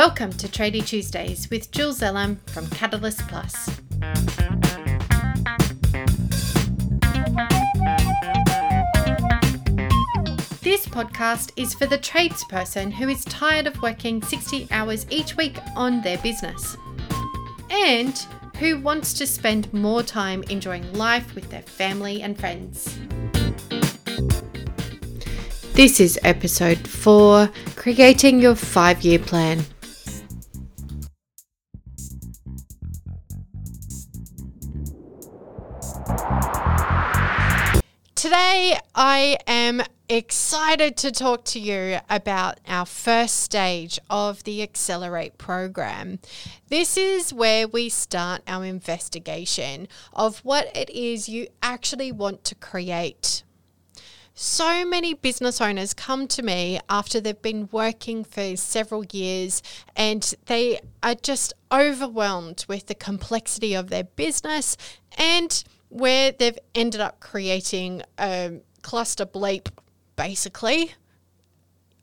Welcome to Tradie Tuesdays with Jules Elam from Catalyst Plus. This podcast is for the tradesperson who is tired of working 60 hours each week on their business and who wants to spend more time enjoying life with their family and friends. This is episode 4 Creating Your Five Year Plan. Excited to talk to you about our first stage of the Accelerate program. This is where we start our investigation of what it is you actually want to create. So many business owners come to me after they've been working for several years and they are just overwhelmed with the complexity of their business and where they've ended up creating a cluster bleep, basically.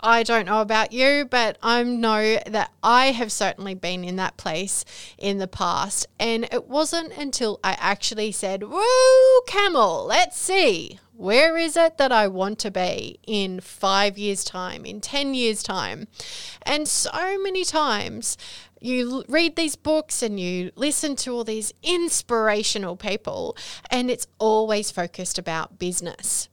I don't know about you, but I know that I have certainly been in that place in the past. And it wasn't until I actually said, Woo, camel, let's see, where is it that I want to be in five years' time, in 10 years' time? And so many times, you read these books and you listen to all these inspirational people, and it's always focused about business.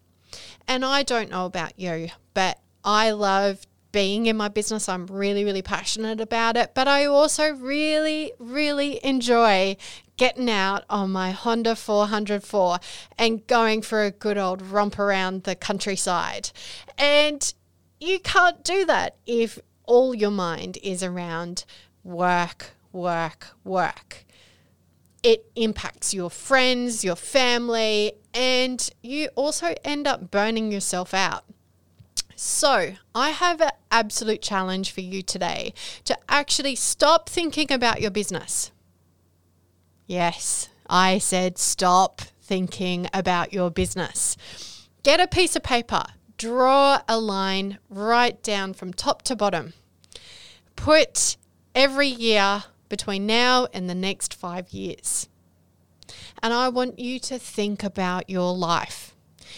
And I don't know about you, but I love being in my business. I'm really, really passionate about it. But I also really, really enjoy getting out on my Honda 404 and going for a good old romp around the countryside. And you can't do that if all your mind is around work, work, work. It impacts your friends, your family, and you also end up burning yourself out. So, I have an absolute challenge for you today to actually stop thinking about your business. Yes, I said stop thinking about your business. Get a piece of paper, draw a line right down from top to bottom. Put every year between now and the next five years. And I want you to think about your life.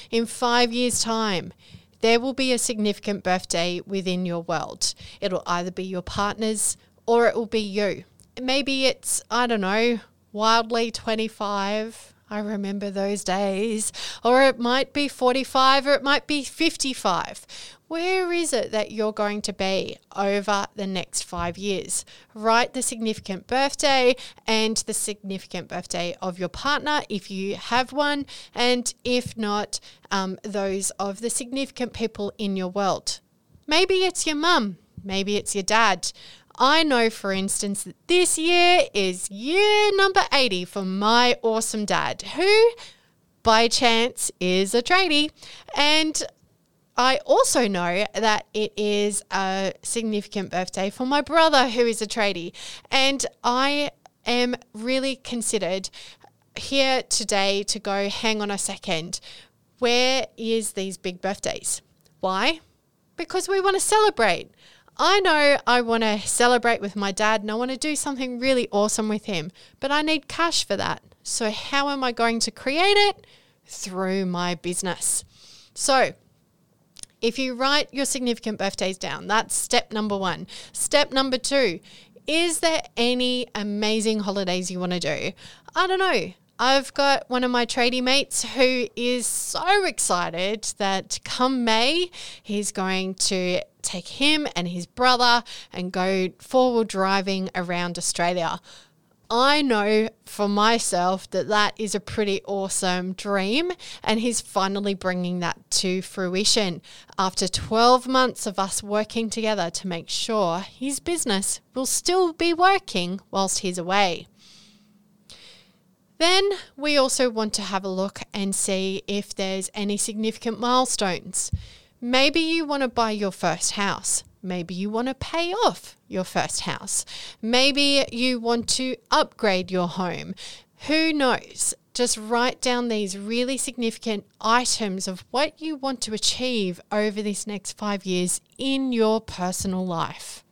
In five years' time, there will be a significant birthday within your world. It'll either be your partner's or it will be you. Maybe it's, I don't know, wildly 25. I remember those days. Or it might be 45 or it might be 55. Where is it that you're going to be over the next five years? Write the significant birthday and the significant birthday of your partner if you have one, and if not, um, those of the significant people in your world. Maybe it's your mum, maybe it's your dad. I know, for instance, that this year is year number 80 for my awesome dad, who by chance is a tradie. And I also know that it is a significant birthday for my brother, who is a tradie. And I am really considered here today to go, hang on a second, where is these big birthdays? Why? Because we want to celebrate. I know I want to celebrate with my dad and I want to do something really awesome with him, but I need cash for that. So, how am I going to create it? Through my business. So, if you write your significant birthdays down, that's step number one. Step number two, is there any amazing holidays you want to do? I don't know. I've got one of my tradie mates who is so excited that come May, he's going to take him and his brother and go four wheel driving around Australia. I know for myself that that is a pretty awesome dream, and he's finally bringing that to fruition after 12 months of us working together to make sure his business will still be working whilst he's away. Then we also want to have a look and see if there's any significant milestones. Maybe you want to buy your first house. Maybe you want to pay off your first house. Maybe you want to upgrade your home. Who knows? Just write down these really significant items of what you want to achieve over these next five years in your personal life.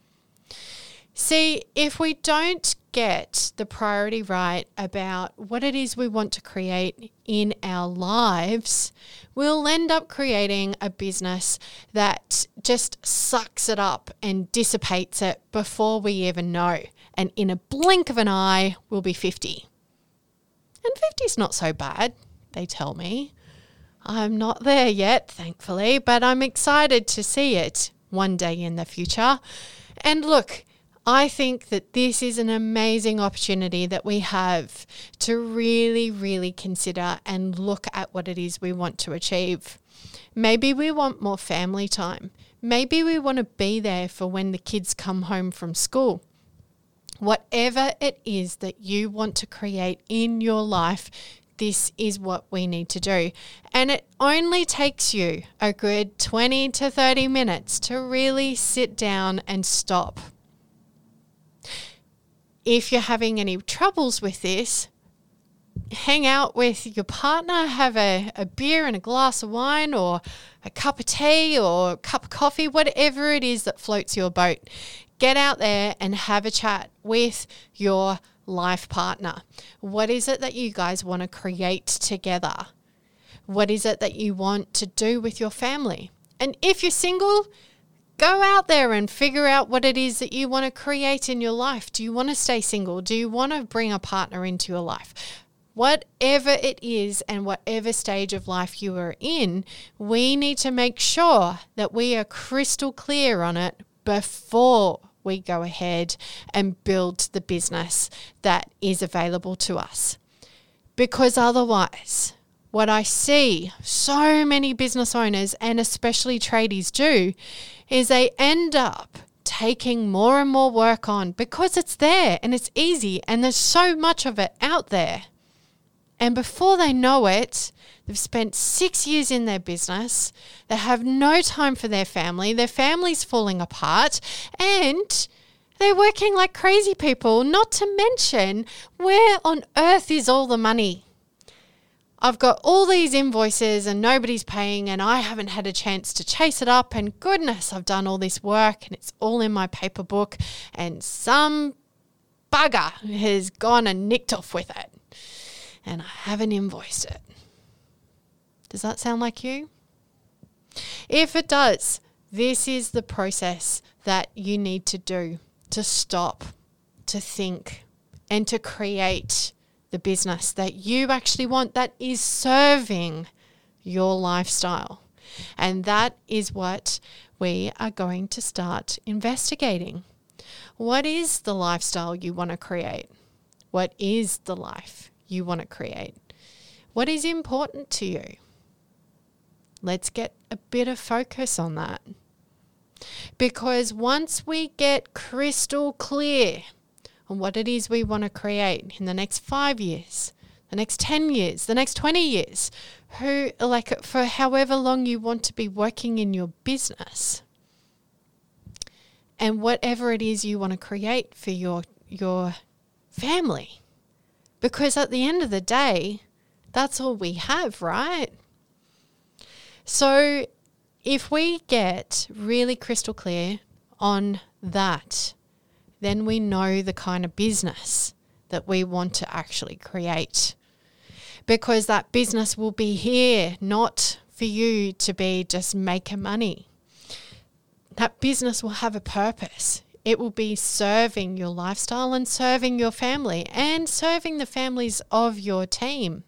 See, if we don't get the priority right about what it is we want to create in our lives, we'll end up creating a business that just sucks it up and dissipates it before we even know. And in a blink of an eye, we'll be 50. And 50 is not so bad, they tell me. I'm not there yet, thankfully, but I'm excited to see it one day in the future. And look, I think that this is an amazing opportunity that we have to really, really consider and look at what it is we want to achieve. Maybe we want more family time. Maybe we want to be there for when the kids come home from school. Whatever it is that you want to create in your life, this is what we need to do. And it only takes you a good 20 to 30 minutes to really sit down and stop if you're having any troubles with this, hang out with your partner, have a, a beer and a glass of wine or a cup of tea or a cup of coffee, whatever it is that floats your boat. Get out there and have a chat with your life partner. What is it that you guys want to create together? What is it that you want to do with your family? And if you're single, go out there and figure out what it is that you want to create in your life. Do you want to stay single? Do you want to bring a partner into your life? Whatever it is and whatever stage of life you are in, we need to make sure that we are crystal clear on it before we go ahead and build the business that is available to us. Because otherwise, what I see so many business owners and especially tradies do is they end up taking more and more work on because it's there and it's easy and there's so much of it out there. And before they know it, they've spent six years in their business, they have no time for their family, their family's falling apart, and they're working like crazy people, not to mention where on earth is all the money? I've got all these invoices and nobody's paying, and I haven't had a chance to chase it up. And goodness, I've done all this work and it's all in my paper book, and some bugger has gone and nicked off with it, and I haven't invoiced it. Does that sound like you? If it does, this is the process that you need to do to stop, to think, and to create the business that you actually want that is serving your lifestyle. And that is what we are going to start investigating. What is the lifestyle you want to create? What is the life you want to create? What is important to you? Let's get a bit of focus on that. Because once we get crystal clear on what it is we want to create in the next five years, the next 10 years, the next 20 years, who, like, for however long you want to be working in your business. And whatever it is you want to create for your, your family. Because at the end of the day, that's all we have, right? So if we get really crystal clear on that, then we know the kind of business that we want to actually create. Because that business will be here, not for you to be just making money. That business will have a purpose. It will be serving your lifestyle and serving your family and serving the families of your team.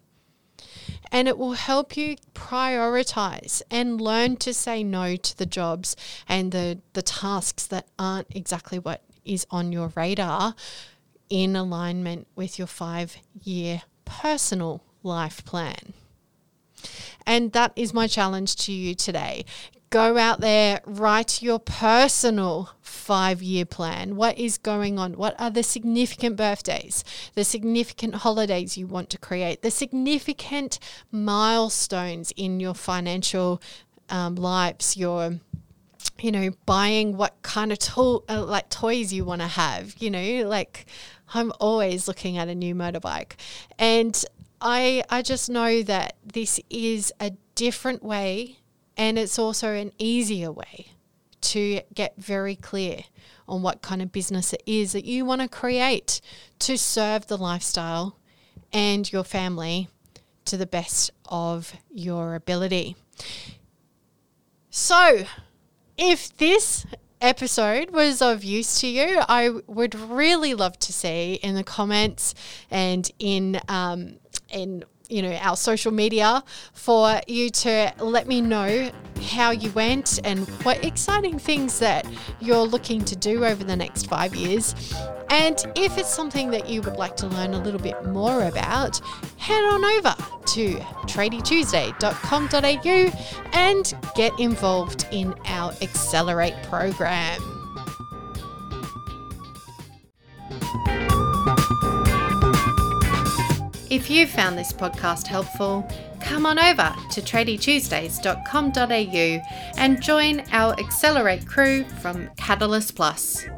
And it will help you prioritize and learn to say no to the jobs and the, the tasks that aren't exactly what is on your radar in alignment with your five year personal life plan. And that is my challenge to you today. Go out there, write your personal five year plan. What is going on? What are the significant birthdays, the significant holidays you want to create, the significant milestones in your financial um, lives, your you know, buying what kind of tool, uh, like toys you want to have. You know, like I'm always looking at a new motorbike, and I I just know that this is a different way, and it's also an easier way to to get very clear on what kind of business it is that you want to create to serve the lifestyle and your family to the best of your ability. So, if this episode was of use to you, I would really love to see in the comments and in um, in you know our social media for you to let me know how you went and what exciting things that you're looking to do over the next five years. And if it's something that you would like to learn a little bit more about head on over to tradietuesday.com.au and get involved in our accelerate program If you found this podcast helpful, come on over to tradietuesdays.com.au and join our Accelerate crew from Catalyst Plus.